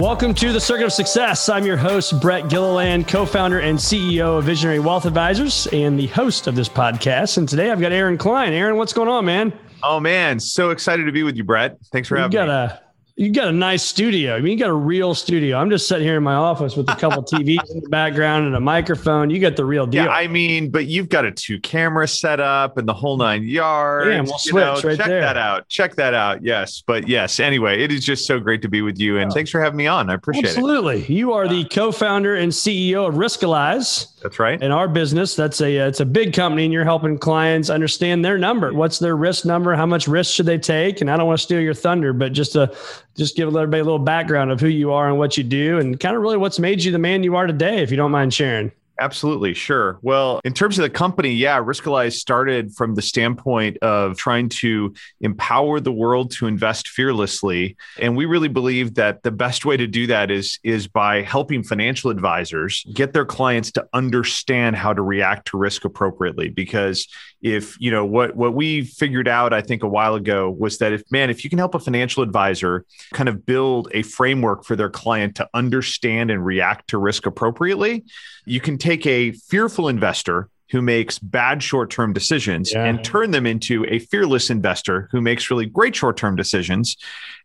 Welcome to the Circuit of Success. I'm your host, Brett Gilliland, co founder and CEO of Visionary Wealth Advisors, and the host of this podcast. And today I've got Aaron Klein. Aaron, what's going on, man? Oh, man. So excited to be with you, Brett. Thanks for you having got me. A, you got a nice studio. I mean, you got a real studio. I'm just sitting here in my office with a couple TVs in the background and a microphone. You got the real deal. Yeah, I mean, but you've got a two camera setup and the whole nine yards. Yeah, we'll switch know, right check there. that out. Check that out. Yes. But yes, anyway, it is just so great to be with you. And thanks for having me on. I appreciate it. Absolutely. You are the uh, co-founder and CEO of Riskalyze. That's right. in our business that's a uh, it's a big company and you're helping clients understand their number. What's their risk number? How much risk should they take? And i don't want to steal your thunder but just to just give everybody a little background of who you are and what you do and kind of really what's made you the man you are today if you don't mind sharing Absolutely, sure. Well, in terms of the company, yeah, Riskalyze started from the standpoint of trying to empower the world to invest fearlessly, and we really believe that the best way to do that is is by helping financial advisors get their clients to understand how to react to risk appropriately. Because if you know what what we figured out, I think a while ago was that if man, if you can help a financial advisor kind of build a framework for their client to understand and react to risk appropriately, you can take a fearful investor who makes bad short-term decisions Yeah. and turn them into a fearless investor who makes really great short-term decisions.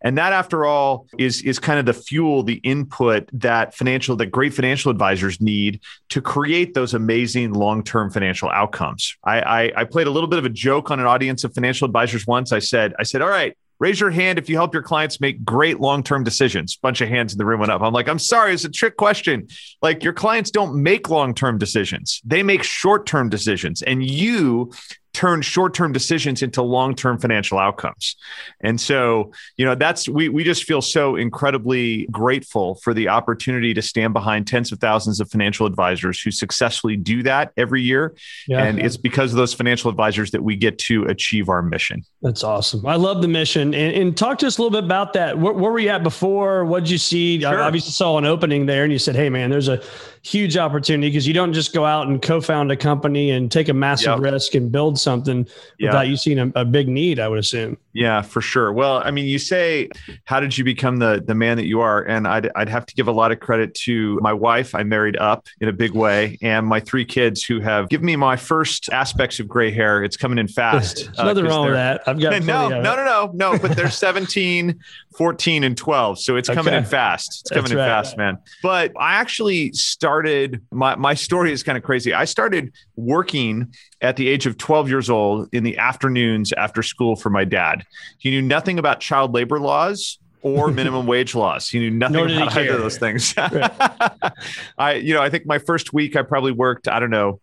And that after all is is kind of the fuel the input that financial that great financial advisors need to create those amazing long-term financial outcomes. I, I i played a little bit of a joke on an audience of financial advisors once. I said i said all right Raise your hand if you help your clients make great long term decisions. Bunch of hands in the room went up. I'm like, I'm sorry, it's a trick question. Like, your clients don't make long term decisions, they make short term decisions. And you turn short-term decisions into long-term financial outcomes. And so, you know, that's we we just feel so incredibly grateful for the opportunity to stand behind tens of thousands of financial advisors who successfully do that every year. And it's because of those financial advisors that we get to achieve our mission. that's awesome. I love the mission. And, and talk to us a little bit about that. Where, where were you at before? What did you see? I obviously saw an opening there and you said hey man there's a huge opportunity because you don't just go out and co-found a company and take a massive Yep. risk and build something Yeah. without you seeing a, a big need i would assume Yeah, for sure. Well, I mean, you say, how did you become the the man that you are? And I'd I'd have to give a lot of credit to my wife. I married up in a big way, and my three kids who have given me my first aspects of gray hair. It's coming in fast. There's uh, nothing wrong with that i've got no, no, no, no, no. But they're 17, 14, and 12. So it's coming Okay. in fast. It's coming That's in right. fast, man. But I actually started my my story is kind of crazy. I started working at the age of 12 years old in the afternoons after school for my dad. He knew nothing about child labor laws or minimum wage laws. He knew nothing about either care. of those things. I, you know, I think my first week I probably worked, I don't know,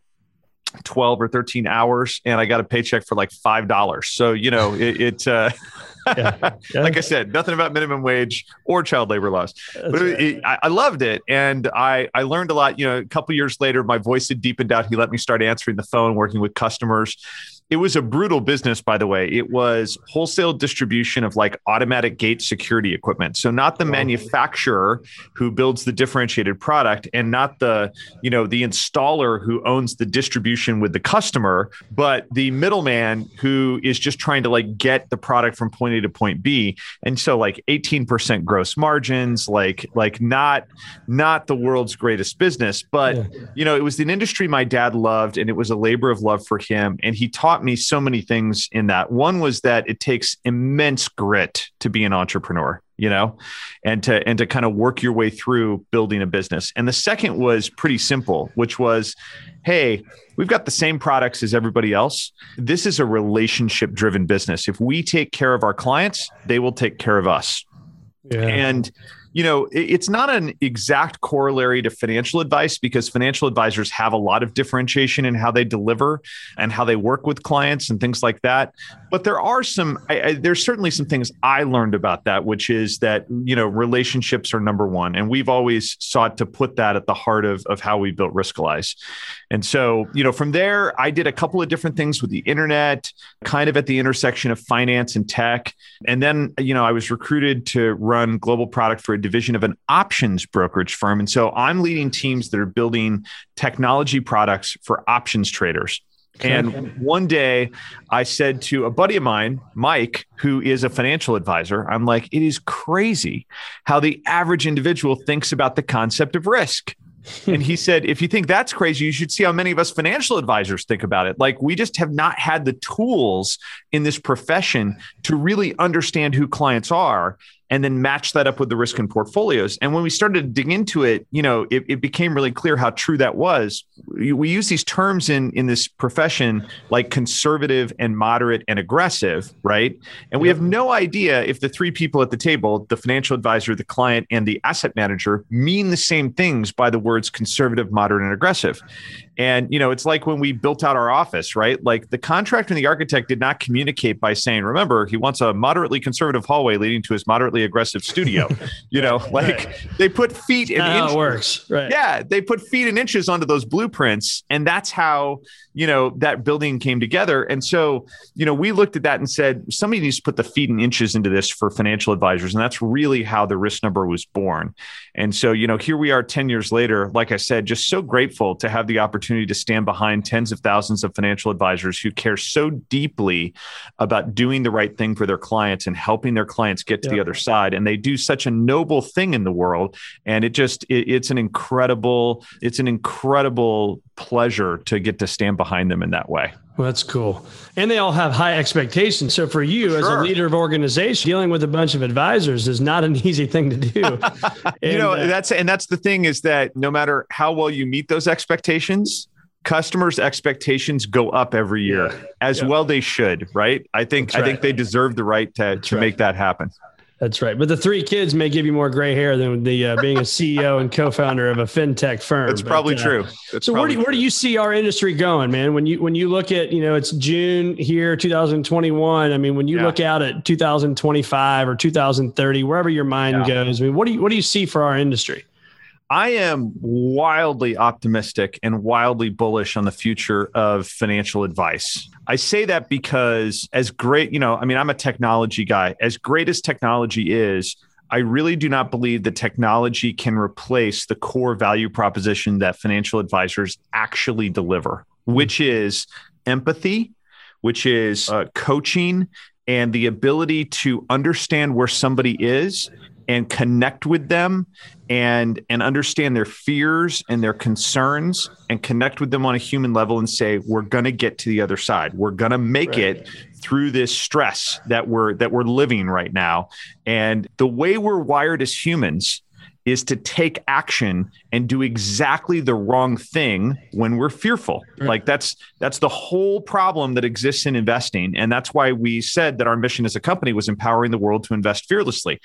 12 or 13 hours and I got a paycheck for like $5. So, you know, it, it uh, Yeah. Yeah. like I said, nothing about minimum wage or child labor laws. That's but it, right. it, I, I loved it, and I I learned a lot. You know, a couple years later, my voice had deepened out. He let me start answering the phone, working with customers. It was a brutal business, by the way. It was wholesale distribution of like automatic gate security equipment. So not the oh, manufacturer who builds the differentiated product, and not the you know the installer who owns the distribution with the customer, but the middleman who is just trying to like get the product from point A to point B. And so like 18% gross margins, like like not not the world's greatest business, but Yeah. you know, it was an industry my dad loved and it was a labor of love for him. And he taught me so many things in that. One was that it takes immense grit to be an entrepreneur. you know, and to and to kind of work your way through building a business. And the second was pretty simple, which was, hey, we've got the same products as everybody else. This is a relationship driven business. If we take care of our clients, they will take care of us. Yeah. And you know, it's not an exact corollary to financial advice because financial advisors have a lot of differentiation in how they deliver and how they work with clients and things like that. But there are some, I, I, there's certainly some things I learned about that, which is that, you know, relationships are number one. And we've always sought to put that at the heart of, of how we built Riskalyze. And so, you know, from there, I did a couple of different things with the internet, kind of at the intersection of finance and tech. And then, you know, I was recruited to run global product for a division of an options brokerage firm. And so I'm leading teams that are building technology products for options traders. And one day I said to a buddy of mine, Mike, who is a financial advisor, I'm like, it is crazy how the average individual thinks about the concept of risk and he said, if you think that's crazy, you should see how many of us financial advisors think about it. Like we just have not had the tools in this profession to really understand who clients are and then match that up with the risk in portfolios. And when we started to dig into it, you know, it, it, became really clear how true that was. We, we use these terms in in this profession like conservative and moderate and aggressive, right? And we have no idea if the three people at the table, the financial advisor, the client, and the asset manager, mean the same things by the words conservative, moderate, and aggressive. And you know, it's like when we built out our office, right? Like the contractor and the architect did not communicate by saying, "Remember, he wants a moderately conservative hallway leading to his moderately aggressive studio." you know, like right. they put feet in inches. works, right? Yeah, they put feet and inches onto those blueprints, and that's how you know that building came together. And so, you know, we looked at that and said, somebody needs to put the feet and inches into this for financial advisors, and that's really how the risk number was born. And so, you know, here we are 10 years later, like I said, just so grateful to have the opportunity to stand behind tens of thousands of financial advisors who care so deeply about doing the right thing for their clients and helping their clients get to the other side. And they do such a noble thing in the world. And it just, it, it's an incredible, it's an incredible pleasure to get to stand behind them in that way. Well, that's cool. And they all have high expectations. So for you sure. as a leader of organization, dealing with a bunch of advisors is not an easy thing to do. you know, uh, that's and that's the thing is that no matter how well you meet those expectations, customers' expectations go up every year. Yeah. As yeah. well they should, right? I think. I think they deserve the right to, to right. make that happen. That's right. But the three kids may give you more gray hair than the uh, being a CEO and co-founder of a fintech firm. That's but, probably uh, true. That's so where do, you, where do you see our industry going, man? When you when you look at, you know, it's June here 2021. I mean, when you yeah. look out at 2025 or 2030, wherever your mind yeah. goes, I mean, what do you what do you see for our industry? I am wildly optimistic and wildly bullish on the future of financial advice. I say that because, as great, you know, I mean, I'm a technology guy. As great as technology is, I really do not believe that technology can replace the core value proposition that financial advisors actually deliver, which is empathy, which is uh, coaching, and the ability to understand where somebody is and connect with them and and understand their fears and their concerns and connect with them on a human level and say we're going to get to the other side we're going to make right. it through this stress that we're that we're living right now and the way we're wired as humans is to take action and do exactly the wrong thing when we're fearful. Right. Like that's that's the whole problem that exists in investing and that's why we said that our mission as a company was empowering the world to invest fearlessly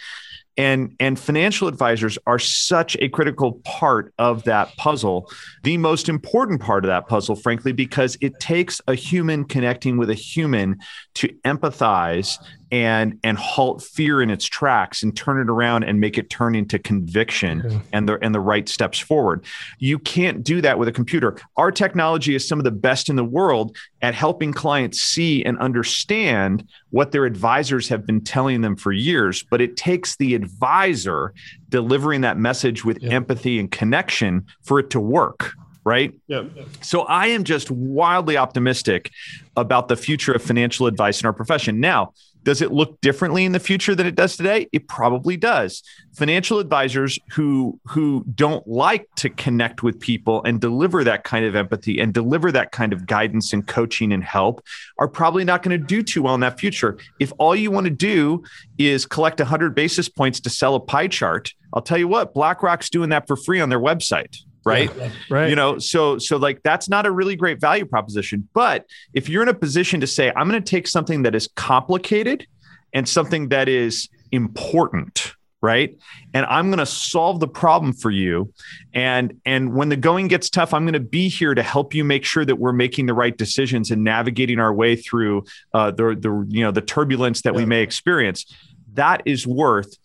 and and financial advisors are such a critical part of that puzzle the most important part of that puzzle frankly because it takes a human connecting with a human to empathize and and halt fear in its tracks and turn it around and make it turn into conviction okay. and the and the right steps forward. You can't do that with a computer. Our technology is some of the best in the world at helping clients see and understand what their advisors have been telling them for years, but it takes the advisor delivering that message with yeah. empathy and connection for it to work right? Yeah. So I am just wildly optimistic about the future of financial advice in our profession. Now, Does it look differently in the future than it does today? It probably does. Financial advisors who who don't like to connect with people and deliver that kind of empathy and deliver that kind of guidance and coaching and help are probably not going to do too well in that future. If all you want to do is collect 100 basis points to sell a pie chart, I'll tell you what, BlackRock's doing that for free on their website right? Yeah, right. you know so so like that's not a really great value proposition but if you're in a position to say i'm going to take something that is complicated and something that is important right? And i'm going to solve the problem for you and and when the going gets tough i'm going to be here to help you make sure that we're making the right decisions and navigating our way through uh, the the you know the turbulence that we may experience. That is worth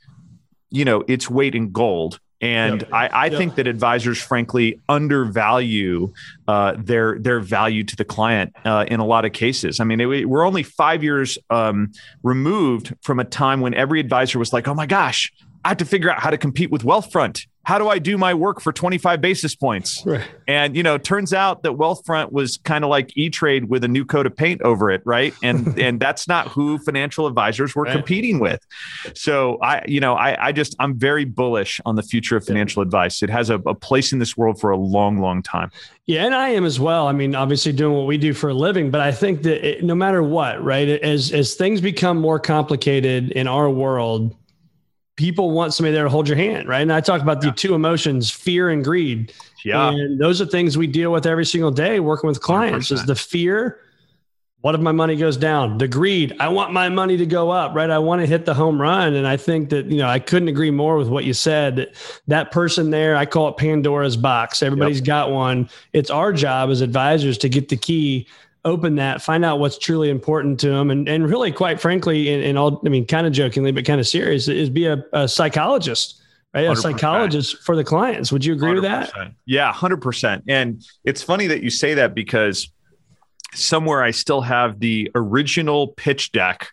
you know its weight in gold and I, I think that advisors, frankly, undervalue uh, their their value to the client uh, in a lot of cases. I mean, it, we're only five years um, removed from a time when every advisor was like, "Oh my gosh, I have to figure out how to compete with Wealthfront. How do I do my work for 25 basis points?" Right. And you know, turns out that Wealthfront was kind of like E Trade with a new coat of paint over it, right? And and that's not who financial advisors were Right. competing with. So I, you know, I, I just I'm very bullish on the future of financial advice. It has a, a place in this world for a long, long time. Yeah, and I am as well. I mean, obviously doing what we do for a living, but I think that it, no matter what, right, as as things become more complicated in our world, people want somebody there to hold your hand, right? And I talk about the two emotions, fear and greed. Yeah. And those are things we deal with every single day working with clients. Is 100%. the fear what if my money goes down? The greed, I want my money to go up, right? I want to hit the home run. And I think that, you know, I couldn't agree more with what you said. That, that person there, I call it Pandora's box. Everybody's got one. It's our job as advisors to get the key, open that, find out what's truly important to them. And, and really, quite frankly, and, and all, I mean, kind of jokingly, but kind of serious, is be a, a psychologist, right? A 100%. psychologist for the clients. Would you agree with that? Yeah, 100%. And it's funny that you say that because somewhere I still have the original pitch deck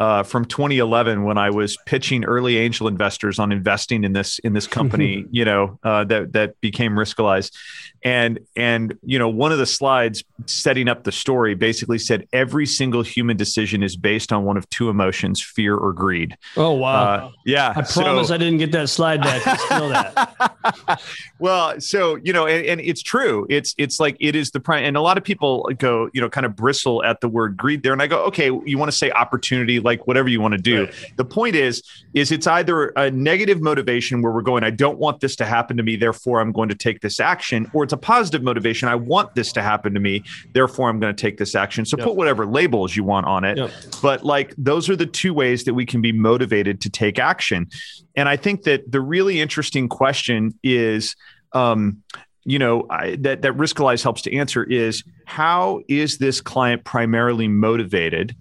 uh, from 2011 when I was pitching early angel investors on investing in this in this company, you know, uh, that that became Riskalyze, and and you know one of the slides setting up the story basically said every single human decision is based on one of two emotions, fear or greed. Oh, wow. Uh, yeah, I promise so- I didn't get that slide back that. well, so you know, and, and it's true. It's it's like it is the prime, and a lot of people go, you know, kind of bristle at the word greed there, and I go, okay, you want to say opportunity, like whatever you want to do. The point is, is it's either a negative motivation where we're going, I don't want this to happen to me, therefore I'm going to take this action, or it's a positive motivation, I want this to happen to me, therefore I'm going to take this action. So put whatever labels you want on it, Yep. but like those are the two ways that we can be motivated to take action. And I think that the really interesting question is, um, you know, I, that that Riskalyze helps to answer is how is this client primarily motivated,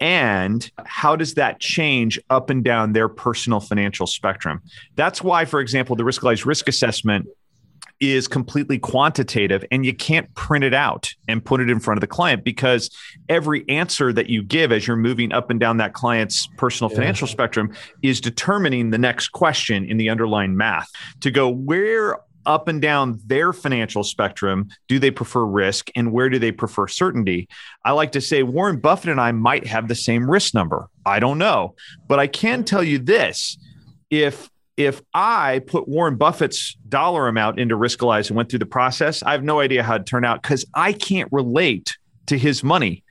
and how does that change up and down their personal financial spectrum? That's why, for example, the Riskalyze risk assessment is completely quantitative and you can't print it out and put it in front of the client because every answer that you give as you're moving up and down that client's personal financial spectrum is determining the next question in the underlying math. To go where up and down their financial spectrum do they prefer risk and where do they prefer certainty? I like to say warren buffett and i might have the same risk number. I don't know but i can tell you this. If if I put Warren Buffett's dollar amount into Riskalyze and went through the process, I have no idea how it turned out because I can't relate to his money.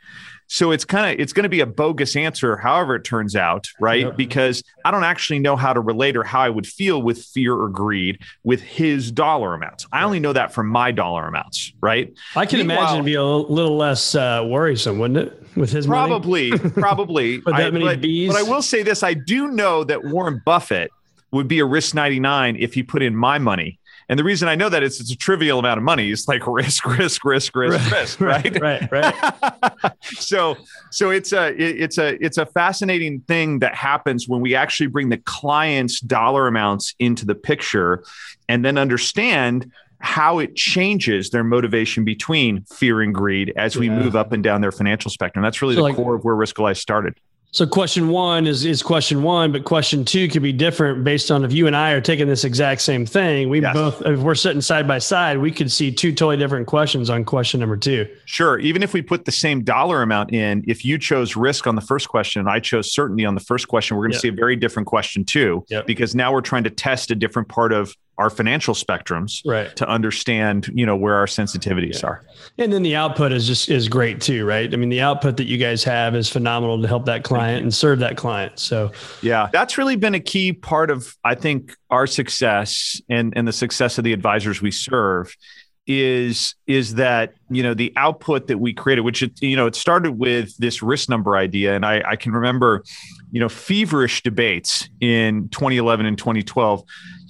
So it's kind of it's going to be a bogus answer, however it turns out, right? Yep. Because I don't actually know how to relate or how I would feel with fear or greed with his dollar amounts. I only know that from my dollar amounts, right? I can Meanwhile- imagine it'd be a little less uh, worrisome, wouldn't it, with his money? Probably, probably. With that many but, but I will say this: I do know that Warren Buffett would be a risk ninety nine if he put in my money. And the reason I know that is it's a trivial amount of money. It's like risk, risk, risk, risk, risk, right? right, right. so so it's a it- it's a it's a fascinating thing that happens when we actually bring the client's dollar amounts into the picture and then understand how it changes their motivation between fear and greed as we Yeah. move up and down their financial spectrum. That's really So the like- core of where Riskalyze started. So question one is is question one, but question two could be different based on if you and I are taking this exact same thing. We Yes. both, if we're sitting side by side, we could see two totally different questions on question number two. Sure. Even if we put the same dollar amount in, if you chose risk on the first question and I chose certainty on the first question, we're going to Yep. see a very different question too, Yep. because now we're trying to test a different part of our financial spectrums Right. to understand, you know, where our sensitivities are. And then the output is just is great too, right? I mean, the output that you guys have is phenomenal to help that client and serve that client. So Yeah, that's really been a key part of I think our success and and the success of the advisors we serve is is that you know the output that we created which it, you know it started with this risk number idea and I, I can remember you know feverish debates in 2011 and 2012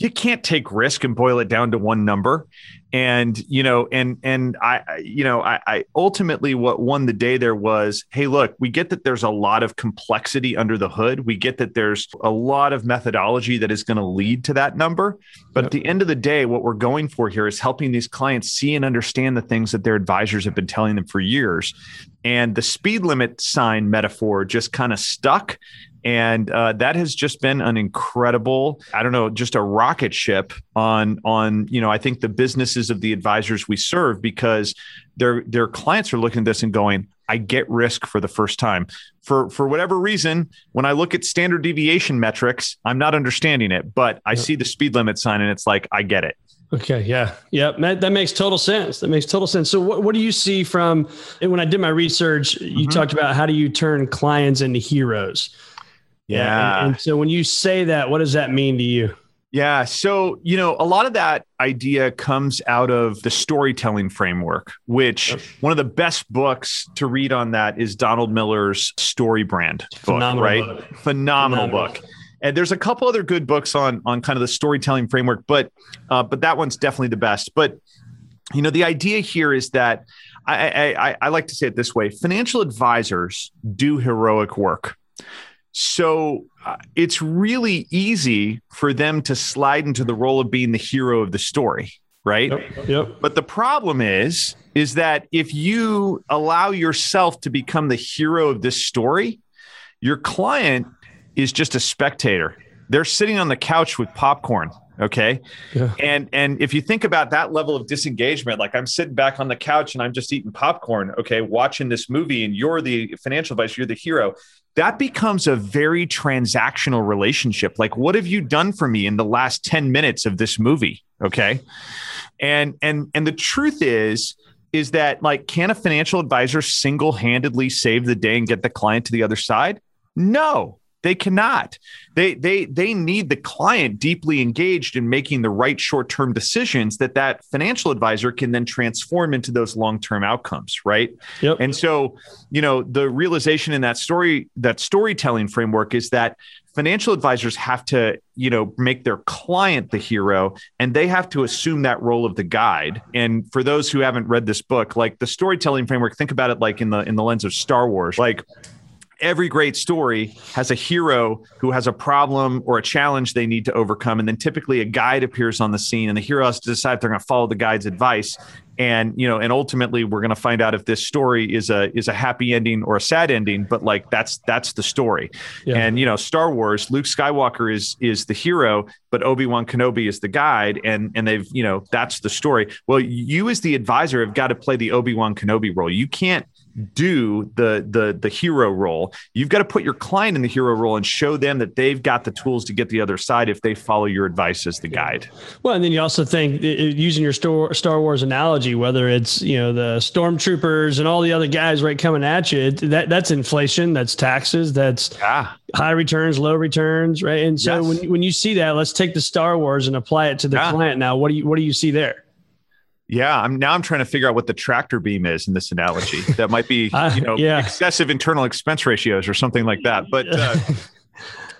you can't take risk and boil it down to one number. And you know and and i you know I, I ultimately what won the day there was hey look we get that there's a lot of complexity under the hood. We get that there's a lot of methodology that is going to lead to that number. But at the end of the day what we're going for here is helping these clients see and understand the things that their advisors have been telling them for years. And the speed limit sign metaphor just kind of stuck and uh, that has just been an incredible i don't know just a rocket ship on on you know i think the businesses of the advisors we serve because their their clients are looking at this and going i get risk for the first time for for whatever reason when i look at standard deviation metrics i'm not understanding it but i see the speed limit sign and it's like i get it Okay. Yeah. Yep. That, that makes total sense. That makes total sense. So, what, what do you see from when I did my research? You talked about how do you turn clients into heroes? And, and so, when you say that, what does that mean to you? Yeah. So, you know, a lot of that idea comes out of the storytelling framework, which one of the best books to read on that is Donald Miller's Story Brand book, Phenomenal right? book. Phenomenal, Phenomenal. book. And there's a couple other good books on on kind of the storytelling framework, but uh, but that one's definitely the best. But you know, the idea here is that I, I, I, I like to say it this way: financial advisors do heroic work. So uh, it's really easy for them to slide into the role of being the hero of the story, right? Yep. Yep. But the problem is, is that if you allow yourself to become the hero of this story, your client is just a spectator. They're sitting on the couch with popcorn. Okay. Yeah. And and if you think about that level of disengagement, like I'm sitting back on the couch and I'm just eating popcorn, okay, watching this movie, and you're the financial advisor, you're the hero. That becomes a very transactional relationship. Like, what have you done for me in the last 10 minutes of this movie? Okay. And and and the truth is, is that like, can a financial advisor single-handedly save the day and get the client to the other side? No, they cannot. They they they need the client deeply engaged in making the right short-term decisions that that financial advisor can then transform into those long-term outcomes, right? Yep. And so, you know, the realization in that story, that storytelling framework is that financial advisors have to, you know, make their client the hero and they have to assume that role of the guide. And for those who haven't read this book, like the storytelling framework, think about it like in the in the lens of Star Wars. Like every great story has a hero who has a problem or a challenge they need to overcome. And then typically a guide appears on the scene and the hero has to decide if they're going to follow the guide's advice. And, you know, and ultimately we're going to find out if this story is a, is a happy ending or a sad ending, but like that's, that's the story. Yeah. And, you know, Star Wars, Luke Skywalker is, is the hero, but Obi-Wan Kenobi is the guide. And, and they've, you know, that's the story. Well, you as the advisor have got to play the Obi-Wan Kenobi role. You can't, do the the the hero role you've got to put your client in the hero role and show them that they've got the tools to get the other side if they follow your advice as the guide Well, and then you also think using your Star Wars analogy, whether it's you know the stormtroopers and all the other guys right coming at you, that that's inflation, that's taxes, that's ah high returns, low returns, right? And so Yes. when when you see that, let's take the Star Wars and apply it to the Yeah. client. Now, what do you what do you see there? Yeah i'm now i'm trying to figure out what the tractor beam is in this analogy that might be Uh, you know yeah. excessive internal expense ratios or something like that but uh,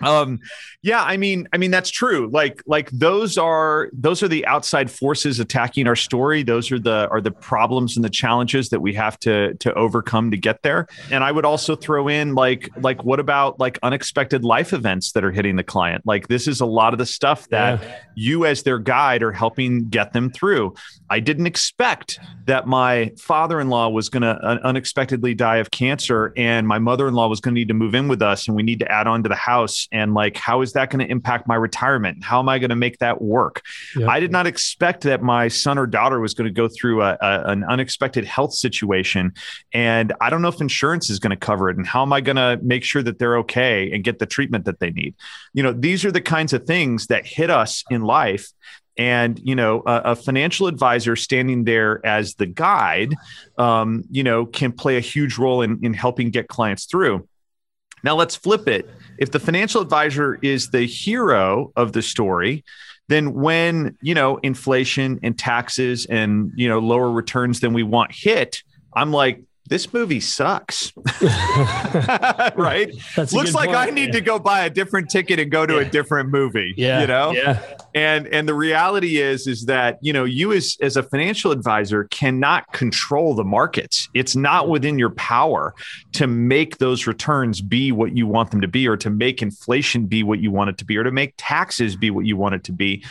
um yeah i mean i mean that's true. Like like those are those are the outside forces attacking our story. Those are the are the problems and the challenges that we have to to overcome to get there. And i would also throw in like like what about like unexpected life events that are hitting the client? Like this is a lot of the stuff that yeah. you as their guide are helping get them through. I didn't expect that my father-in-law was going to unexpectedly die of cancer and my mother-in-law was going to need to move in with us and we need to add on to the house. And like how is that going to impact my retirement? How am i going to make that work? Yep. i did not expect that my son or daughter was going to go through a, a, an unexpected health situation and i don't know if insurance is going to cover it and how am i going to make sure that they're okay and get the treatment that they need? You know these are the kinds of things that hit us in life and you know a, a, financial advisor standing there as the guide um, you know can play a huge role in, in helping get clients through. Now let's flip it if the financial advisor is the hero of the story, then when, you know, inflation and taxes and, you know, lower returns than we want hit, I'm like, this movie sucks. right? Looks like point. I need yeah. to go buy a different ticket and go to yeah. a different movie. Yeah. You know? Yeah. And and the reality is, is that, you know, you as, as a financial advisor cannot control the markets. It's not within your power to make those returns be what you want them to be, or to make inflation be what you want it to be, or to make taxes be what you want it to be.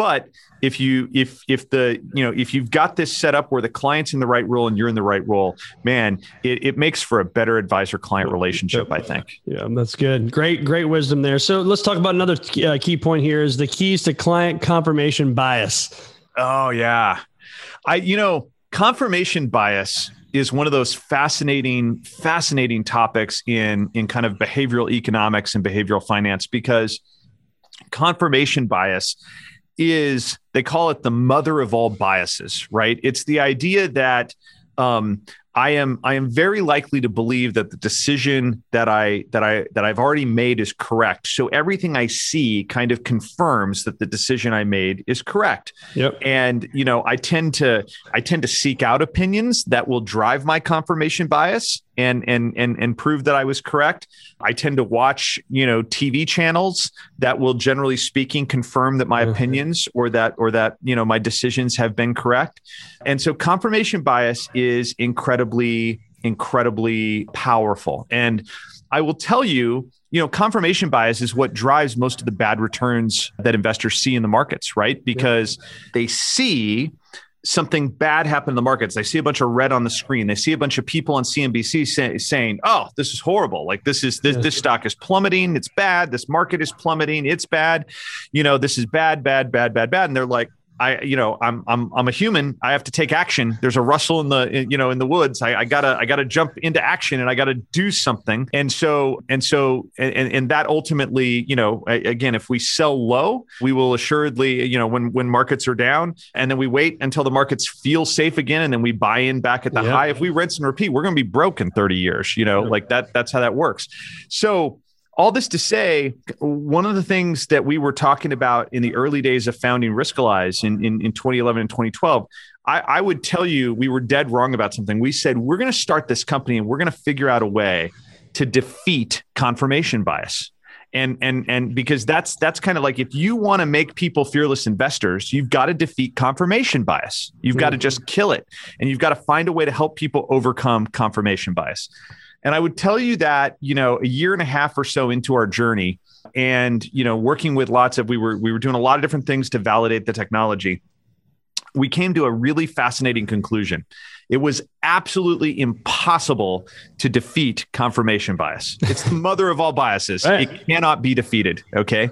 But if you if if the you know if you've got this set up where the client's in the right role and you're in the right role man it, it makes for a better advisor client relationship i think. Yeah that's good. Great great wisdom there. So let's talk about another uh, key point here is the keys to client confirmation bias. Oh yeah. I you know confirmation bias is one of those fascinating fascinating topics in in kind of behavioral economics and behavioral finance because confirmation bias is they call it the mother of all biases, right? It's the idea that um, I am I am very likely to believe that the decision that I that I that I've already made is correct. So everything I see kind of confirms that the decision I made is correct. Yep. And you know, I tend to I tend to seek out opinions that will drive my confirmation bias and and and and prove that I was correct. I tend to watch, you know, TV channels that will generally speaking confirm that my mm-hmm. opinions or that or that, you know, my decisions have been correct. And so confirmation bias is incredibly incredibly powerful. And I will tell you, you know, confirmation bias is what drives most of the bad returns that investors see in the markets, right? Because they see something bad happen in the markets. They see a bunch of red on the screen. They see a bunch of people on CNBC say, saying, "Oh, this is horrible. Like this is this this stock is plummeting. It's bad. This market is plummeting. It's bad. You know, this is bad, bad, bad, bad, bad." And they're like, I, you know, I'm, I'm, I'm a human. I have to take action. There's a rustle in the, you know, in the woods. I, I gotta, I gotta jump into action and I gotta do something. And so, and so, and, and that ultimately, you know, again, if we sell low, we will assuredly, you know, when, when markets are down and then we wait until the markets feel safe again. And then we buy in back at the high. If we rinse and repeat, we're going to be broke in 30 years, you know, like that, that's how that works. So, all this to say, one of the things that we were talking about in the early days of founding Riskalyze in, in, in 2011 and 2012, I, I would tell you we were dead wrong about something. We said, we're going to start this company and we're going to figure out a way to defeat confirmation bias and and and because that's that's kind of like if you want to make people fearless investors you've got to defeat confirmation bias you've mm-hmm. got to just kill it and you've got to find a way to help people overcome confirmation bias and I would tell you that, you know, a year and a half or so into our journey and, you know, working with lots of we were we were doing a lot of different things to validate the technology. We came to a really fascinating conclusion. It was absolutely impossible to defeat confirmation bias. It's the mother of all biases. Right. It cannot be defeated, okay?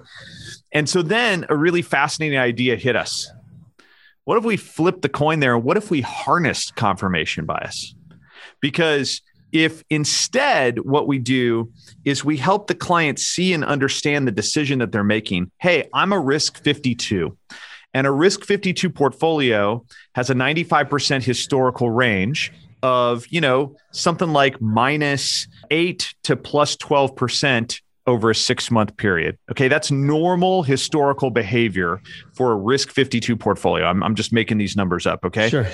And so then a really fascinating idea hit us. What if we flipped the coin there? What if we harnessed confirmation bias? Because if instead what we do is we help the client see and understand the decision that they're making hey i'm a risk 52 and a risk 52 portfolio has a 95% historical range of you know something like minus 8 to plus 12% over a six month period. Okay, that's normal historical behavior for a risk 52 portfolio. I'm, I'm just making these numbers up. Okay. Sure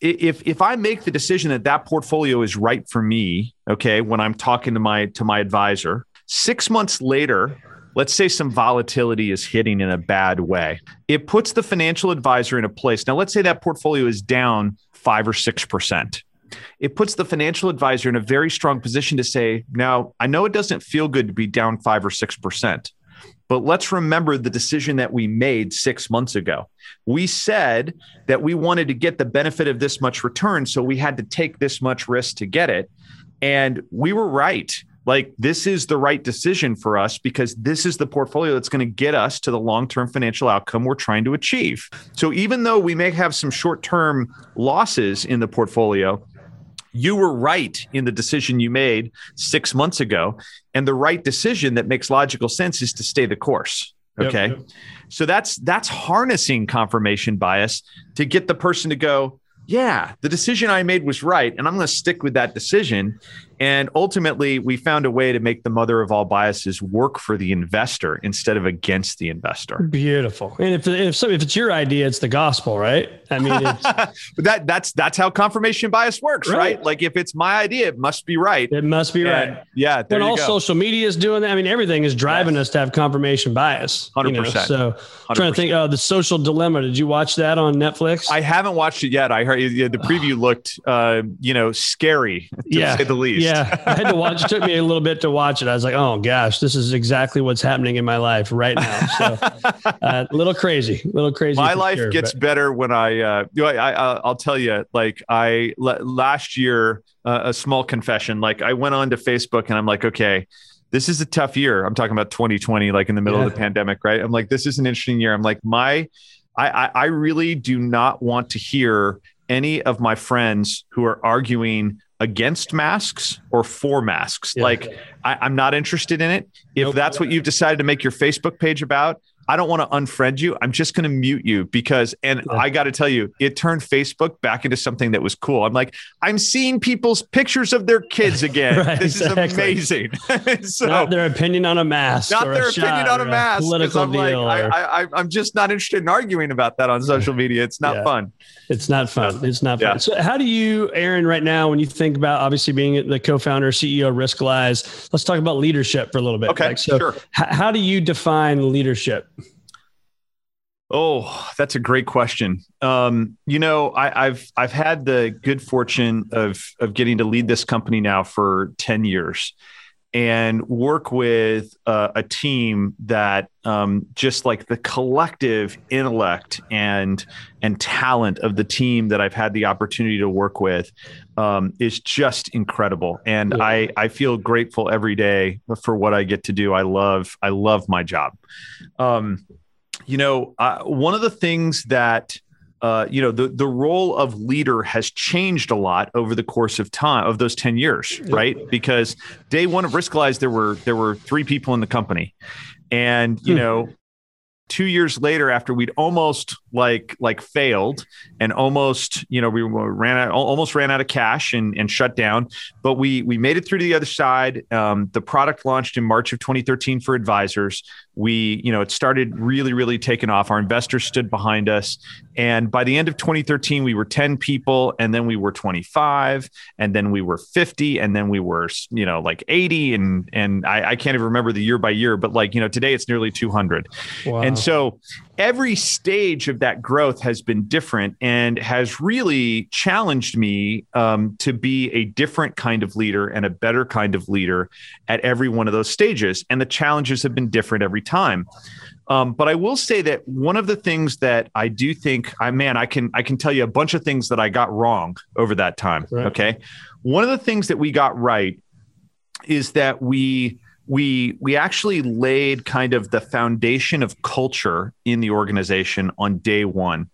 if if I make the decision that that portfolio is right for me, okay, when I'm talking to my to my advisor, six months later, let's say some volatility is hitting in a bad way. It puts the financial advisor in a place. Now, let's say that portfolio is down five or 6%. It puts the financial advisor in a very strong position to say, now, I know it doesn't feel good to be down five or 6%. But let's remember the decision that we made six months ago. We said that we wanted to get the benefit of this much return. So we had to take this much risk to get it. And we were right. Like, this is the right decision for us because this is the portfolio that's going to get us to the long term financial outcome we're trying to achieve. So, even though we may have some short term losses in the portfolio, you were right in the decision you made six months ago. And the right decision that makes logical sense is to stay the course. Okay. Yep, yep. So that's that's harnessing confirmation bias to get the person to go, yeah, the decision I made was right. And I'm going to stick with that decision. And ultimately, we found a way to make the mother of all biases work for the investor instead of against the investor. Beautiful. And if if, so, if it's your idea, it's the gospel, right? I mean, but that that's that's how confirmation bias works, right. right. Like if it's my idea, it must be right. It must be and, right. Yeah. When all go. social media is doing that, I mean, everything is driving yes. us to have confirmation bias. Hundred you know? percent. So, 100%. trying to think. Oh, the Social Dilemma. Did you watch that on Netflix? I haven't watched it yet. I heard yeah, the preview looked, uh, you know, scary to yeah. say the least. Yeah, I had to watch. It took me a little bit to watch it. I was like, oh gosh, this is exactly what's happening in my life right now. So, uh, a little crazy, a little crazy. My life sure, gets but. better when I, uh, I, I, will tell you, like I last year, uh, a small confession. Like I went on to Facebook and I'm like, okay, this is a tough year. I'm talking about 2020, like in the middle yeah. of the pandemic, right? I'm like, this is an interesting year. I'm like, my, I, I really do not want to hear any of my friends who are arguing against masks or for masks. Yeah. Like, I, am not interested in it. If nope. that's what you've decided to make your Facebook page about, I don't want to unfriend you. I'm just going to mute you because, and yeah. I got to tell you, it turned Facebook back into something that was cool. I'm like, I'm seeing people's pictures of their kids again. right, this exactly. is amazing. so, not their opinion on a mask. Not their opinion on a mask. A political I'm deal. Like, or... I, I, am just not interested in arguing about that on social media. It's not yeah. fun. It's not fun. It's not fun. Yeah. So, how do you, Aaron, right now, when you think about obviously being the co-founder, CEO of Riskalyze, let's talk about leadership for a little bit. Okay, like, so sure. H- how do you define leadership? Oh, that's a great question. Um, you know, I, have I've had the good fortune of of getting to lead this company now for ten years, and work with uh, a team that um, just like the collective intellect and and talent of the team that I've had the opportunity to work with um, is just incredible, and yeah. I I feel grateful every day for what I get to do. I love I love my job. Um, you know, uh, one of the things that uh, you know the the role of leader has changed a lot over the course of time of those 10 years right? Because day one of riskalyze there were there were three people in the company. And you hmm. know two years later after we'd almost like like failed and almost you know we ran out almost ran out of cash and, and shut down but we we made it through to the other side. Um, the product launched in march of 2013 for advisors. We you know it started really really taking off. Our investors stood behind us. And by the end of 2013 we were 10 people and then we were 25 and then we were 50 and then we were you know like 80 and and i, I can't even remember the year by year but like you know today it's nearly 200 wow. and so every stage of that growth has been different and has really challenged me um, to be a different kind of leader and a better kind of leader at every one of those stages. And the challenges have been different every time. Um, but I will say that one of the things that I do think, I man, I can I can tell you a bunch of things that I got wrong over that time. Right. Okay, one of the things that we got right is that we we we actually laid kind of the foundation of culture in the organization on day one.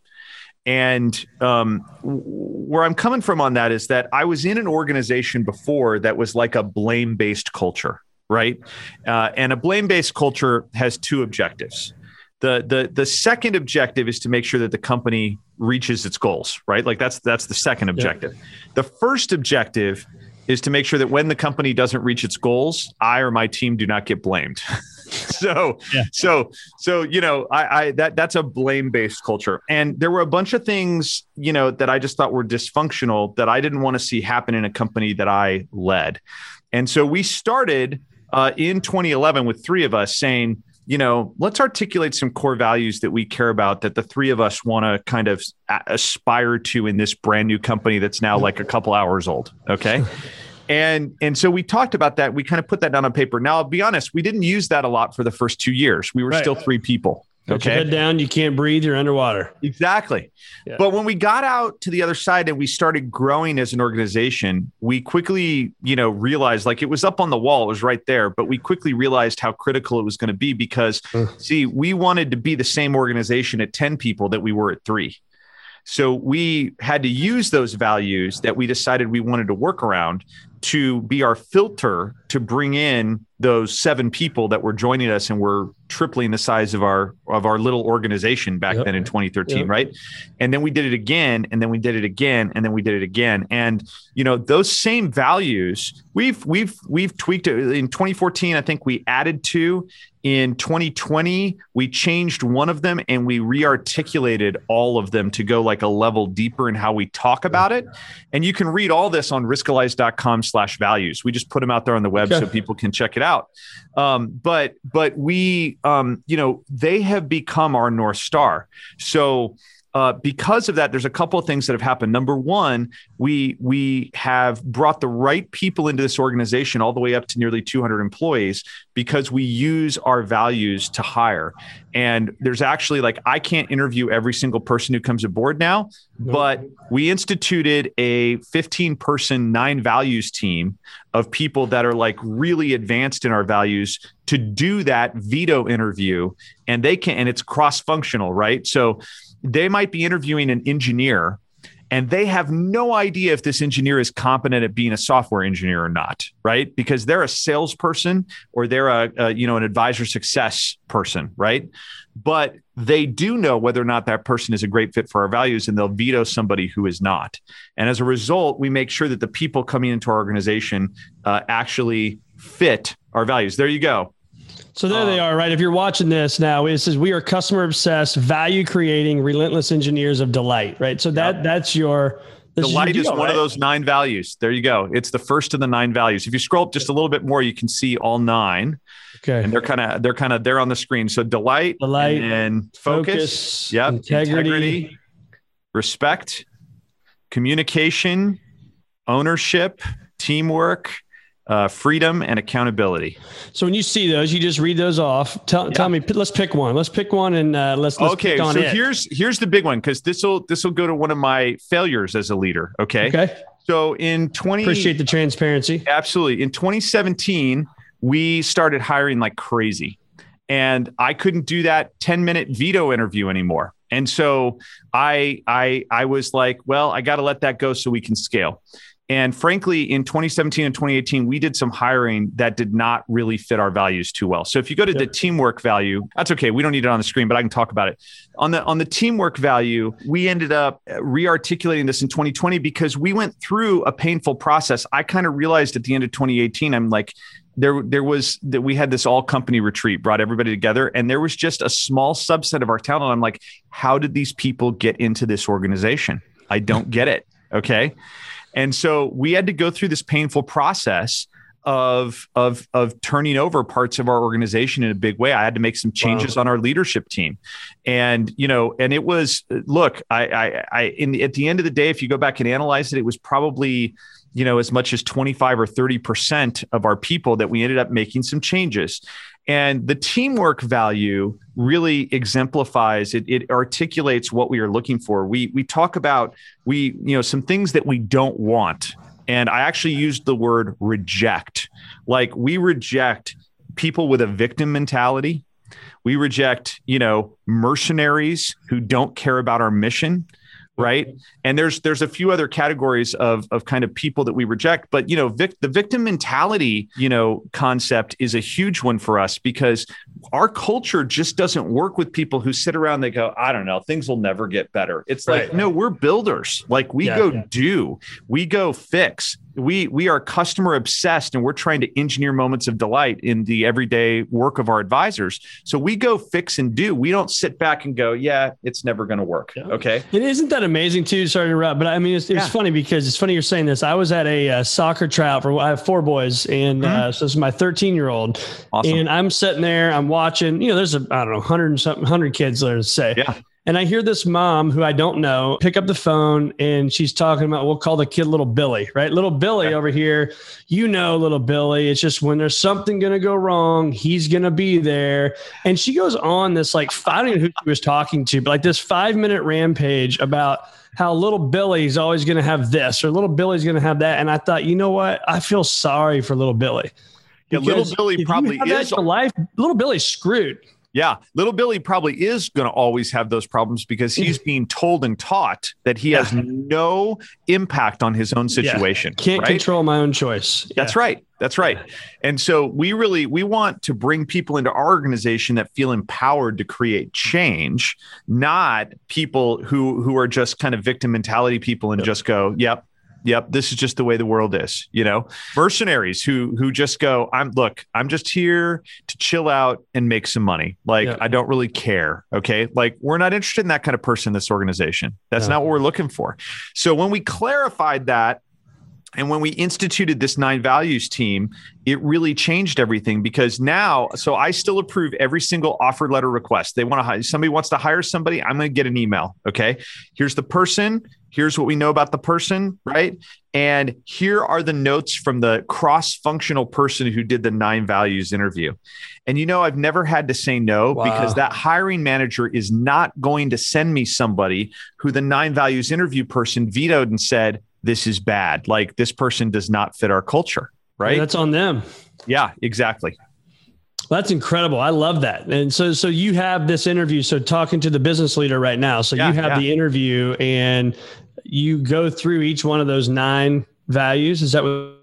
And um, where i'm coming from on that is that i was in an organization before that was like a blame based culture right? Uh, and a blame based culture has two objectives. The, the the second objective is to make sure that the company reaches its goals right? Like that's that's the second objective. Yeah. the first objective is to make sure that when the company doesn't reach its goals, I or my team do not get blamed. so, yeah. so, so, you know, I, I, that, that's a blame based culture. And there were a bunch of things, you know, that I just thought were dysfunctional that I didn't want to see happen in a company that I led. And so we started uh, in 2011 with three of us saying, you know, let's articulate some core values that we care about that the three of us want to kind of aspire to in this brand new company that's now like a couple hours old. Okay. and and so we talked about that we kind of put that down on paper now i'll be honest we didn't use that a lot for the first two years we were right. still three people Put okay. head down, you can't breathe, you're underwater. Exactly. Yeah. But when we got out to the other side and we started growing as an organization, we quickly, you know, realized like it was up on the wall, it was right there, but we quickly realized how critical it was going to be because hmm. see, we wanted to be the same organization at 10 people that we were at 3. So we had to use those values that we decided we wanted to work around to be our filter to bring in those seven people that were joining us and were tripling the size of our of our little organization back yep. then in 2013 yep. right? And then we did it again and then we did it again and then we did it again. And you know those same values we've we've we've tweaked it. In 2014 i think we added two. In 2020 we changed one of them and we rearticulated all of them to go like a level deeper in how we talk about it. And you can read all this on riskalyze.com slash values. We just put them out there on the web okay. so people can check it out um, but but we um, you know they have become our north star so uh, because of that, there's a couple of things that have happened. Number one, we we have brought the right people into this organization all the way up to nearly 200 employees because we use our values to hire. And there's actually like I can't interview every single person who comes aboard now, but we instituted a 15 person nine values team of people that are like really advanced in our values to do that veto interview and they can and it's cross functional, right? So they might be interviewing an engineer and they have no idea if this engineer is competent at being a software engineer or not right? Because they're a salesperson or they're a, a, you know an advisor success person right? But they do know whether or not that person is a great fit for our values and they'll veto somebody who is not. And as a result we make sure that the people coming into our organization uh, actually fit our values. There you go so there they um, are, right? If you're watching this now, it says we are customer obsessed, value creating, relentless engineers of delight, right? So that yep. that's your delight is, deal, one right? of those nine values. There you go. It's the first of the nine values. If you scroll up just a little bit more, you can see all nine. Okay. And they're kind of they're kind of there on the screen. So delight, delight, and focus, focus yep, integrity, integrity, respect, communication, ownership, teamwork, uh, freedom and accountability. So when you see those, you just read those off. Tell, yeah. tell me, let's pick one. Let's pick one and uh, let's, let's okay. so it. here's here's the big one because this will this will go to one of my failures as a leader. Okay. Okay. So in 20 appreciate the transparency. Absolutely. In 2017, we started hiring like crazy, and I couldn't do that 10 minute veto interview anymore. And so I I I was like, well, I got to let that go so we can scale. And frankly, in 2017 and 2018, we did some hiring that did not really fit our values too well. So if you go to yep. the teamwork value, that's okay. We don't need it on the screen, but I can talk about it. On the on the teamwork value, we ended up re-articulating this in 2020 because we went through a painful process. I kind of realized at the end of 2018, I'm like, there there was that we had this all company retreat brought everybody together and there was just a small subset of our talent i'm like how did these people get into this organization i don't get it okay and so we had to go through this painful process of of of turning over parts of our organization in a big way. I had to make some changes wow. on our leadership team, and you know, and it was look, I I, I in at the end of the day, if you go back and analyze it, it was probably you know as much as 25 or 30 percent of our people that we ended up making some changes and the teamwork value really exemplifies it, it articulates what we are looking for. We we talk about we, you know, some things that we don't want. And I actually used the word reject. Like we reject people with a victim mentality. We reject, you know, mercenaries who don't care about our mission right? And there's there's a few other categories of of kind of people that we reject but you know vic, the victim mentality you know concept is a huge one for us because our culture just doesn't work with people who sit around they go i don't know things will never get better it's right. like no we're builders like we yeah, go yeah. do we go fix we we are customer obsessed and we're trying to engineer moments of delight in the everyday work of our advisors so we go fix and do we don't sit back and go yeah it's never going to work yeah. okay and isn't that amazing too sorry to interrupt but i mean it's, it's yeah. funny because it's funny you're saying this i was at a uh, soccer tryout for i have four boys and mm-hmm. uh, so this is my 13 year old awesome. and i'm sitting there i'm watching you know there's a i don't know 100 something 100 kids there to say yeah and I hear this mom who I don't know pick up the phone and she's talking about, we'll call the kid little Billy, right? Little Billy yeah. over here. You know, little Billy. It's just when there's something going to go wrong, he's going to be there. And she goes on this, like, I don't know who she was talking to, but like this five minute rampage about how little Billy's always going to have this or little Billy's going to have that. And I thought, you know what? I feel sorry for little Billy. Yeah, little Billy probably is. Life, little Billy's screwed. Yeah, little Billy probably is going to always have those problems because he's being told and taught that he has no impact on his own situation. Yeah. Can't right? control my own choice. Yeah. That's right. That's right. And so we really we want to bring people into our organization that feel empowered to create change, not people who who are just kind of victim mentality people and yep. just go, "Yep, yep this is just the way the world is you know mercenaries who who just go i'm look i'm just here to chill out and make some money like i don't really care okay like we're not interested in that kind of person in this organization that's not what we're looking for so when we clarified that and when we instituted this nine values team, it really changed everything because now, so I still approve every single offer letter request. They want to hire somebody wants to hire somebody, I'm going to get an email. Okay. Here's the person. Here's what we know about the person, right? And here are the notes from the cross functional person who did the nine values interview. And you know, I've never had to say no wow. because that hiring manager is not going to send me somebody who the nine values interview person vetoed and said, this is bad. Like this person does not fit our culture, right? Yeah, that's on them. Yeah, exactly. That's incredible. I love that. And so, so you have this interview. So talking to the business leader right now. So yeah, you have yeah. the interview and you go through each one of those nine values. Is that what?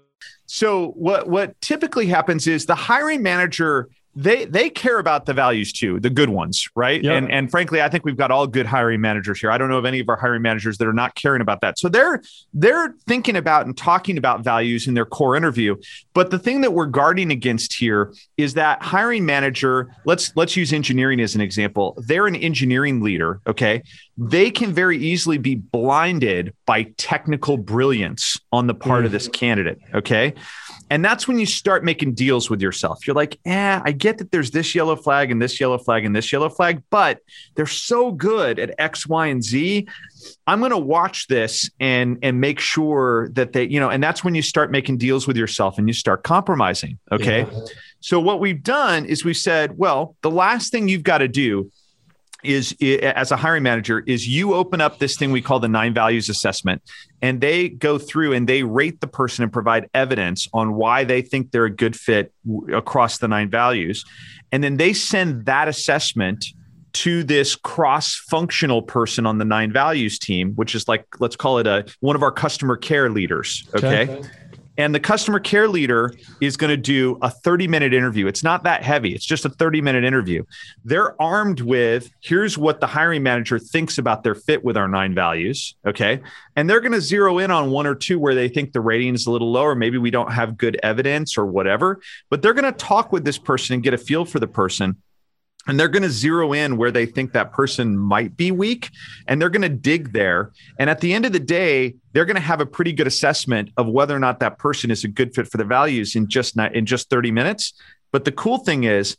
So what what typically happens is the hiring manager they they care about the values too, the good ones, right? Yep. And and frankly, I think we've got all good hiring managers here. I don't know of any of our hiring managers that are not caring about that. So they're they're thinking about and talking about values in their core interview. But the thing that we're guarding against here is that hiring manager, let's let's use engineering as an example. They're an engineering leader, okay? They can very easily be blinded by technical brilliance on the part mm. of this candidate, okay? And that's when you start making deals with yourself. You're like, eh, I get that there's this yellow flag and this yellow flag and this yellow flag, but they're so good at X, Y, and Z. I'm going to watch this and and make sure that they, you know, and that's when you start making deals with yourself and you start compromising. Okay. Yeah. So what we've done is we said, well, the last thing you've got to do is as a hiring manager is you open up this thing we call the nine values assessment and they go through and they rate the person and provide evidence on why they think they're a good fit across the nine values. And then they send that assessment to this cross functional person on the nine values team which is like let's call it a one of our customer care leaders okay. okay and the customer care leader is going to do a 30 minute interview. It's not that heavy, it's just a 30 minute interview. They're armed with here's what the hiring manager thinks about their fit with our nine values. Okay. And they're going to zero in on one or two where they think the rating is a little lower. Maybe we don't have good evidence or whatever, but they're going to talk with this person and get a feel for the person and they're going to zero in where they think that person might be weak and they're going to dig there. And at the end of the day they're going to have a pretty good assessment of whether or not that person is a good fit for the values in just not, in just 30 minutes. But the cool thing is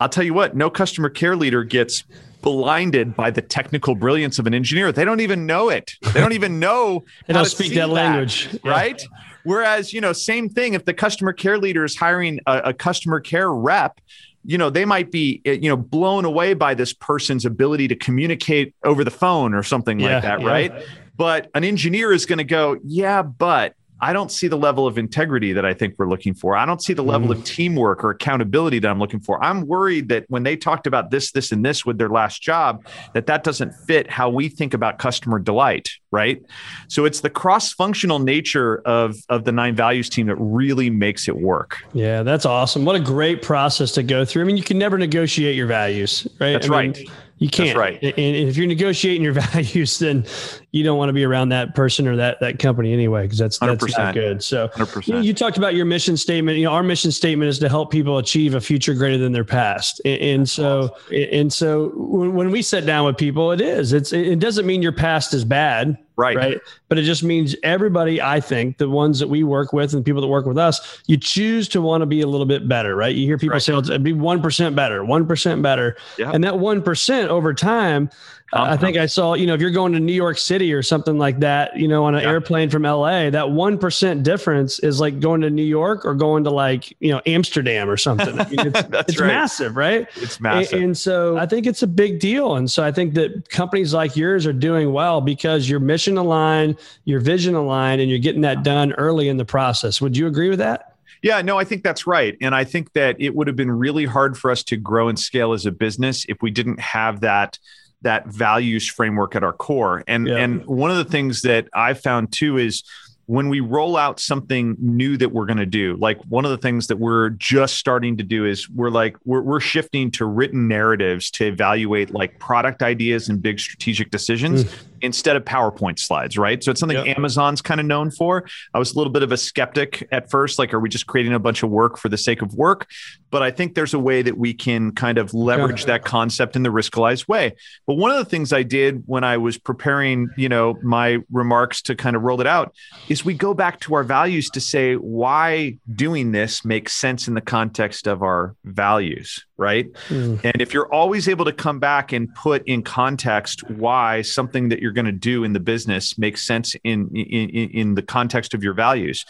i'll tell you what no customer care leader gets blinded by the technical brilliance of an engineer. They don't even know it. They don't even know they don't speak that, that language. Right? Yeah. Whereas, you know, same thing. If the customer care leader is hiring a, a customer care rep, you know they might be eh, you know blown away by this person's ability to communicate over the phone or something yeah, like that yeah. right but an engineer is going to go yeah but I don't see the level of integrity that I think we're looking for. I don't see the level mm. of teamwork or accountability that I'm looking for. I'm worried that when they talked about this, this, and this with their last job, that that doesn't fit how we think about customer delight, right? So it's the cross-functional nature of of the nine values team that really makes it work. Yeah, that's awesome. What a great process to go through. I mean, you can never negotiate your values, right? That's I right. You can't. That's right. And if you're negotiating your values, then you don't want to be around that person or that that company anyway, because that's that's 100%. not good. So 100%. you, talked about your mission statement. You know, our mission statement is to help people achieve a future greater than their past. And, and so and so when, when we sit down with people, it is. It's it doesn't mean your past is bad. Right. Right. But it just means everybody, I think, the ones that we work with and people that work with us, you choose to want to be a little bit better, right? You hear people Right. say, "Oh, it'd be 1% better, 1% better. Yeah. And that 1% over time, I uh-huh. think I saw, you know, if you're going to New York City or something like that, you know, on an Yeah. airplane from LA, that 1% difference is like going to New York or going to like, you know, Amsterdam or something. I mean, it's it's right. massive, right? It's And, massive. and so I think it's a big deal. And so I think that companies like yours are doing well because your mission aligned, your vision aligned, and you're getting that done early in the process. Would you agree with that? Yeah, no, I think that's right. And I think that it would have been really hard for us to grow and scale as a business if we didn't have that that values framework at our core. And Yeah. and one of the things that I found too is when we roll out something new that we're going to do, like one of the things that we're just starting to do is we're like we're we're shifting to written narratives to evaluate like product ideas and big strategic decisions mm. Instead of PowerPoint slides, right? So it's something Yep. Amazon's kind of known for. I was a little bit of a skeptic at first, like, are we just creating a bunch of work for the sake of work? But I think there's a way that we can kind of leverage that concept in the Riskalyze way. But one of the things I did when I was preparing, you know, my remarks to kind of roll it out is we go back to our values to say why doing this makes sense in the context of our values, right? Hmm. And if you're always able to come back and put in context why something that you're going to do in the business makes sense in, in in the context of your values,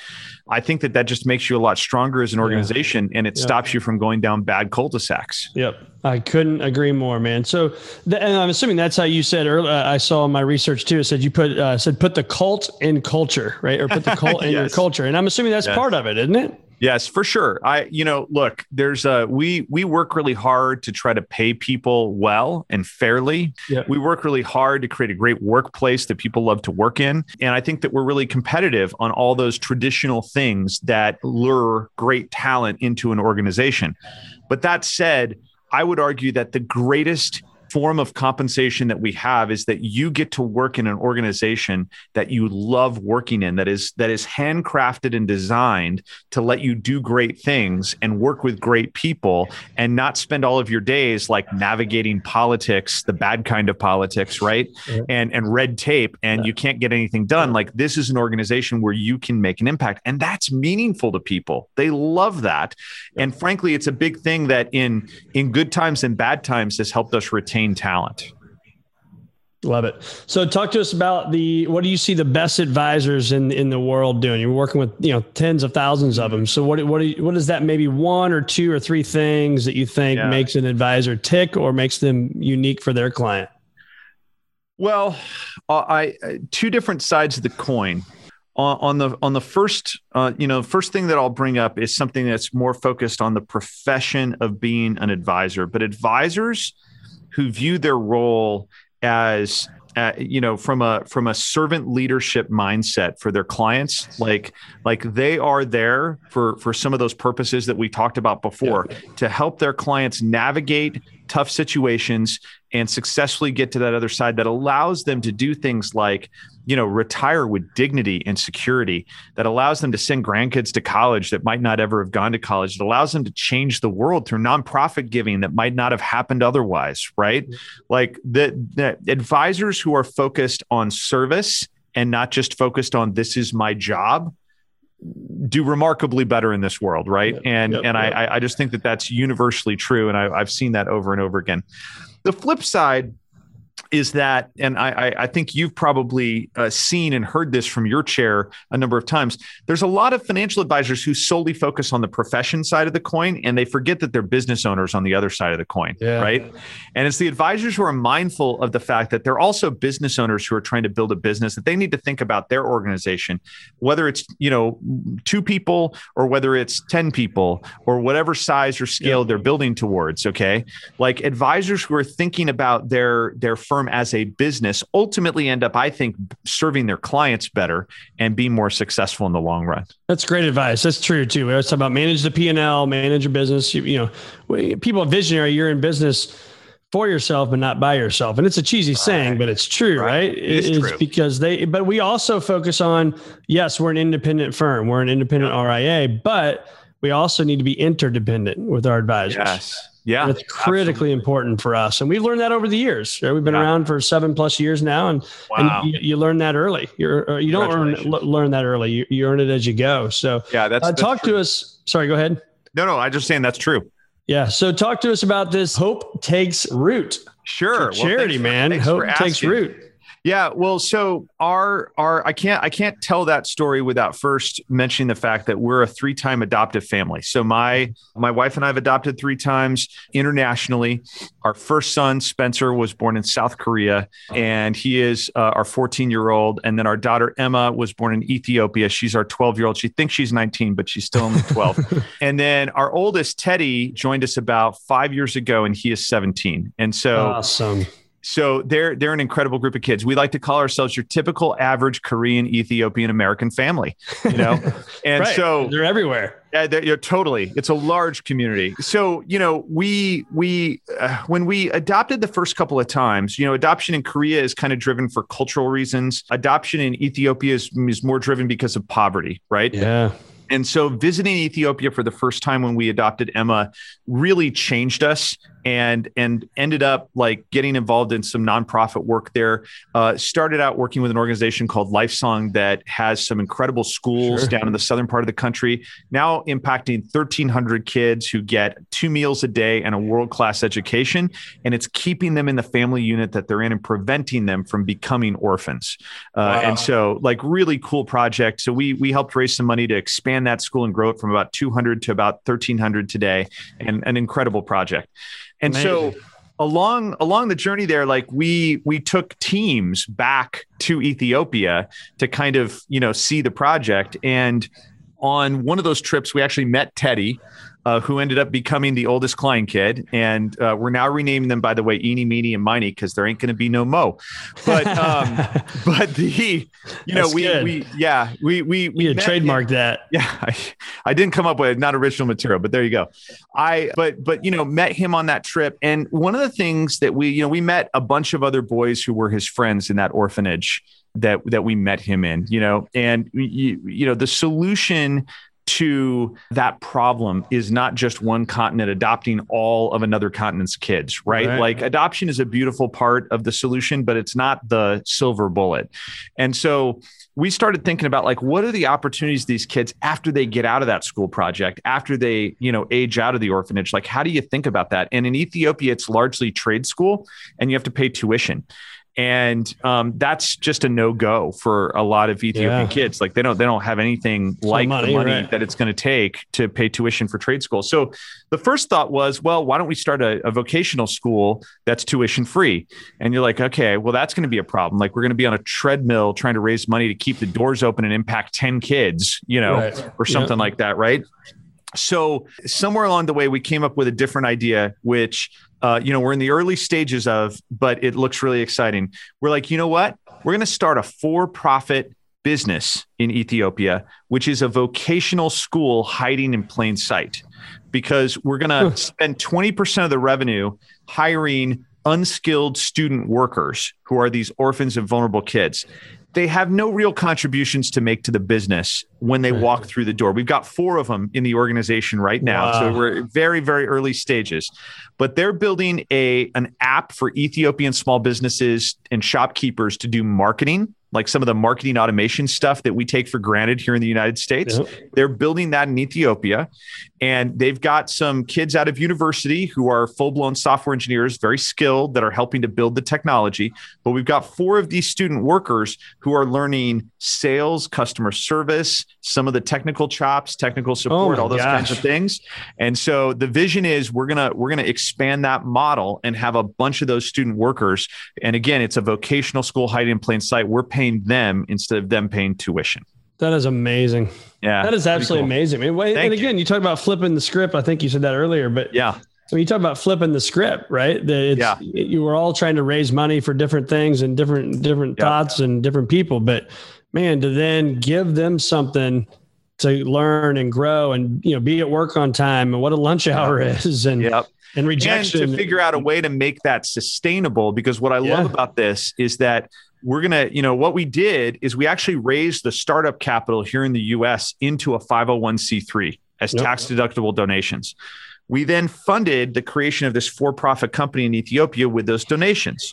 I think that that just makes you a lot stronger as an organization, and it Yeah. stops you from going down bad cul-de-sacs. Yep. I couldn't agree more, man. So, th- and I'm assuming that's how you said earlier. I saw in my research too. It said you put uh, said put the cult in culture, right? Or put the cult in your culture. And I'm assuming that's Yes. part of it, isn't it? Yes, for sure. I, you know, look, there's a we we work really hard to try to pay people well and fairly. Yep. We work really hard to create a great workplace that people love to work in, and I think that we're really competitive on all those traditional things that lure great talent into an organization. But that said, I would argue that the greatest form of compensation that we have is that you get to work in an organization that you love working in that is that is handcrafted and designed to let you do great things and work with great people and not spend all of your days like navigating politics the bad kind of politics right? And and red tape and you can't get anything done. Like this is an organization where you can make an impact and that's meaningful to people. They love that. And frankly it's a big thing that in in good times and bad times has helped us retain talent Love it. So, talk to us about the what do you see the best advisors in in the world doing? You're working with you know tens of thousands of them. So, what what do you, what is that? Maybe one or two or three things that you think Yeah. makes an advisor tick or makes them unique for their client? Well, uh, I uh, two different sides of the coin. On, on the on the first, uh, you know, first thing that I'll bring up is something that's more focused on the profession of being an advisor. But advisors who view their role as uh, you know from a from a servant leadership mindset for their clients. Like like they are there for for some of those purposes that we talked about before to help their clients navigate tough situations and successfully get to that other side that allows them to do things like you know retire with dignity and security that allows them to send grandkids to college that might not ever have gone to college that allows them to change the world through nonprofit giving that might not have happened otherwise right? Like the, the advisors who are focused on service and not just focused on this is my job do remarkably better in this world right? Yep, and yep, and yep. I, I just think that that's universally true and I, i've seen that over and over again. The flip side is that, and I, I, think you've probably uh, seen and heard this from your chair a number of times. There's a lot of financial advisors who solely focus on the profession side of the coin, and they forget that they're business owners on the other side of the coin, Yeah. right? And it's the advisors who are mindful of the fact that they're also business owners who are trying to build a business that they need to think about their organization, whether it's you know two people or whether it's ten people or whatever size or scale they're building towards. Okay, like advisors who are thinking about their their firm as a business ultimately end up, I think, serving their clients better and be more successful in the long run. That's great advice. That's true too. We always talk about manage the P and L, manage your business. You, you know, people are visionary. You're in business for yourself but not by yourself. And it's a cheesy right. saying, but it's true, right? right? It is it's true. because they, but we also focus on, yes, we're an independent firm, we're an independent RIA, but we also need to be interdependent with our advisors. Yes. Yeah. It's critically absolutely. important for us. And we've learned that over the years. Right? We've been yeah. around for seven plus years now. And, wow. and you, you, learn that early. You're, uh, you don't learn, learn that early. You, you earn it as you go. So yeah, that's, uh, that's talk true. to us. Sorry, go ahead. No, no, I just saying that's true. Yeah. So talk to us about this Hope Takes Root. Sure. charity, well, man. Hope takes root. Yeah, well, so our our I can't I can't tell that story without first mentioning the fact that we're a three-time adoptive family. So my my wife and I have adopted three times internationally. Our first son Spencer was born in South Korea, and he is uh, our 14-year-old. And then our daughter Emma was born in Ethiopia. She's our 12-year-old. She thinks she's 19, but she's still only 12. and then our oldest Teddy joined us about five years ago, and he is 17. And so awesome so they're they're an incredible group of kids. We like to call ourselves your typical average Korean Ethiopian American family, you know. And right. so they're everywhere. Yeah, they're, you're totally. It's a large community. So you know, we we uh, when we adopted the first couple of times, you know, adoption in Korea is kind of driven for cultural reasons. Adoption in Ethiopia is, is more driven because of poverty, right? Yeah. And so visiting Ethiopia for the first time when we adopted Emma really changed us and and ended up like getting involved in some nonprofit work there. Uh, started out working with an organization called Lifesong that has some incredible schools sure. down in the southern part of the country. Now impacting 1,300 kids who get two meals a day and a world class education, and it's keeping them in the family unit that they're in and preventing them from becoming orphans. Uh, wow. And so, like, really cool project. So we we helped raise some money to expand that school and grow it from about 200 to about 1,300 today, and an incredible project. And Amazing. so along along the journey there like we we took teams back to Ethiopia to kind of you know see the project and on one of those trips we actually met Teddy uh, who ended up becoming the oldest Klein kid. And uh, we're now renaming them, by the way, Eeny, Meeny, and Miney, because there ain't going to be no Mo. But um, but the you know we good. we yeah we we we trademarked that. Yeah, I, I didn't come up with not original material, but there you go. I but but you know met him on that trip, and one of the things that we you know we met a bunch of other boys who were his friends in that orphanage that that we met him in you know and you, you know the solution to that problem is not just one continent adopting all of another continent's kids, right? right? Like adoption is a beautiful part of the solution, but it's not the silver bullet. And so we started thinking about like what are the opportunities these kids after they get out of that school project, after they, you know, age out of the orphanage, like how do you think about that? And in Ethiopia it's largely trade school and you have to pay tuition and um, that's just a no go for a lot of Ethiopian yeah. kids. Like they don't they don't have anything like money, the money right. that it's going to take to pay tuition for trade school. So the first thought was, well, why don't we start a, a vocational school that's tuition free? And you're like, okay, well that's going to be a problem. Like we're going to be on a treadmill trying to raise money to keep the doors open and impact ten kids, you know, right. or something like that, right? So somewhere along the way, we came up with a different idea, which uh, you know we're in the early stages of, but it looks really exciting. We're like, you know what? We're going to start a for-profit business in Ethiopia, which is a vocational school hiding in plain sight, because we're going to spend twenty percent of the revenue hiring unskilled student workers who are these orphans and vulnerable kids they have no real contributions to make to the business when they walk through the door. We've got four of them in the organization right now. Wow. So we're very, very early stages. But they're building a an app for Ethiopian small businesses and shopkeepers to do marketing like some of the marketing automation stuff that we take for granted here in the United States. Yep. They're building that in Ethiopia. And they've got some kids out of university who are full blown software engineers, very skilled, that are helping to build the technology. But we've got four of these student workers who are learning sales, customer service, some of the technical chops, technical oh support, oh all those gosh. kinds of things. And so the vision is we're gonna we're gonna expand that model and have a bunch of those student workers. And again, it's a vocational school hiding in plain sight. We're paying them instead of them paying tuition. That is amazing. Yeah. That is absolutely cool. amazing. I mean, and again, you. you talk about flipping the script. I think you said that earlier, but yeah. So you talk about flipping the script, right? That yeah. You were all trying to raise money for different things and different different yeah. thoughts and different people, but man, to then give them something to learn and grow and you know be at work on time and what a lunch hour is and yep and rejection and to figure out a way to make that sustainable. Because what I Yeah. love about this is that we're gonna, you know, what we did is we actually raised the startup capital here in the U.S. into a 501c3 as Yep. tax deductible donations. We then funded the creation of this for-profit company in Ethiopia with those donations.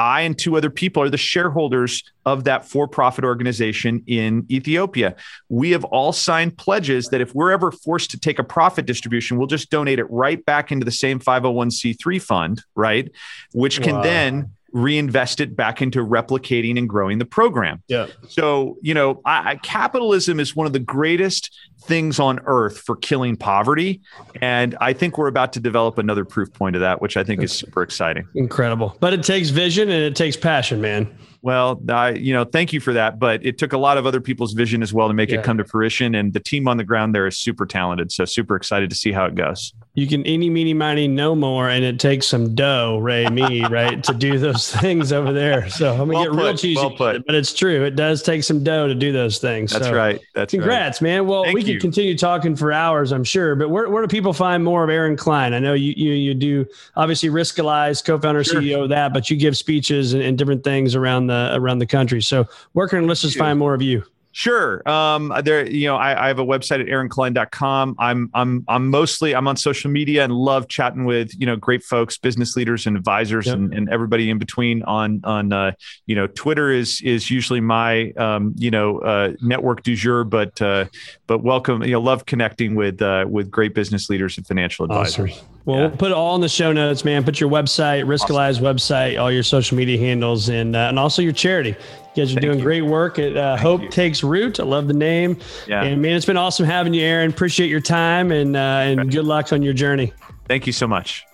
I and two other people are the shareholders of that for profit organization in Ethiopia. We have all signed pledges that if we're ever forced to take a profit distribution, we'll just donate it right back into the same 501c3 fund, right? Which can Wow. then reinvest it back into replicating and growing the program. yeah So, you know, I, I, capitalism is one of the greatest things on earth for killing poverty. And I think we're about to develop another proof point of that, which I think is super exciting. incredible but it takes vision and it takes passion man Well, I, you know, thank you for that. But it took a lot of other people's vision as well to make Yeah. it come to fruition. And the team on the ground there is super talented. So super excited to see how it goes. you can eeny, meeny, miny, no more, and it takes some dough, Ray, me, right, to do those things over there. So I'm gonna Well get real cheesy, well put. but it's true. It does take some dough to do those things. That's So right. That's right. Congrats, man. Well, Thank we could you. continue talking for hours, I'm sure. But where, where do people find more of Aaron Klein? I know you you, you do obviously Riskalyze, co-founder, Sure. CEO of that, but you give speeches and, and different things around the around the country. So where can listeners find more of you? Sure. Um, there, you know, I, I have a website at aaronklein.com. I'm, I'm, I'm mostly, I'm on social media and love chatting with, you know, great folks, business leaders and advisors Yep. and, and everybody in between on, on, uh, you know, Twitter is, is usually my, um, you know, uh, network du jour, but, uh, but welcome, you know, love connecting with, uh, with great business leaders and financial advisors. Awesome. Well, Yeah. we'll put it all in the show notes, man. Put your website, Riskalyze website, all your social media handles, and uh, and also your charity. You guys are Thank doing you. great work at uh, Hope you. Takes Root. I love the name. Yeah. And man, it's been awesome having you, Aaron. Appreciate your time and uh, and good luck on your journey. Thank you so much.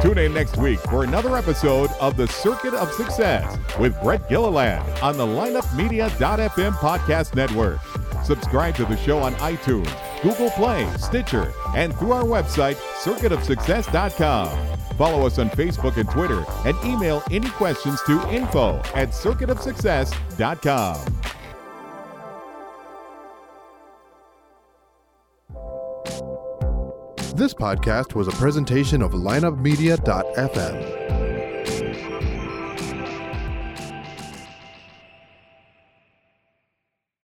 Tune in next week for another episode of The Circuit of Success with Brett Gilliland on the lineupmedia.fm podcast network. Subscribe to the show on iTunes, Google Play, Stitcher, and through our website, circuitofsuccess.com. Follow us on Facebook and Twitter and email any questions to info at circuitofsuccess.com. This podcast was a presentation of lineupmedia.fm.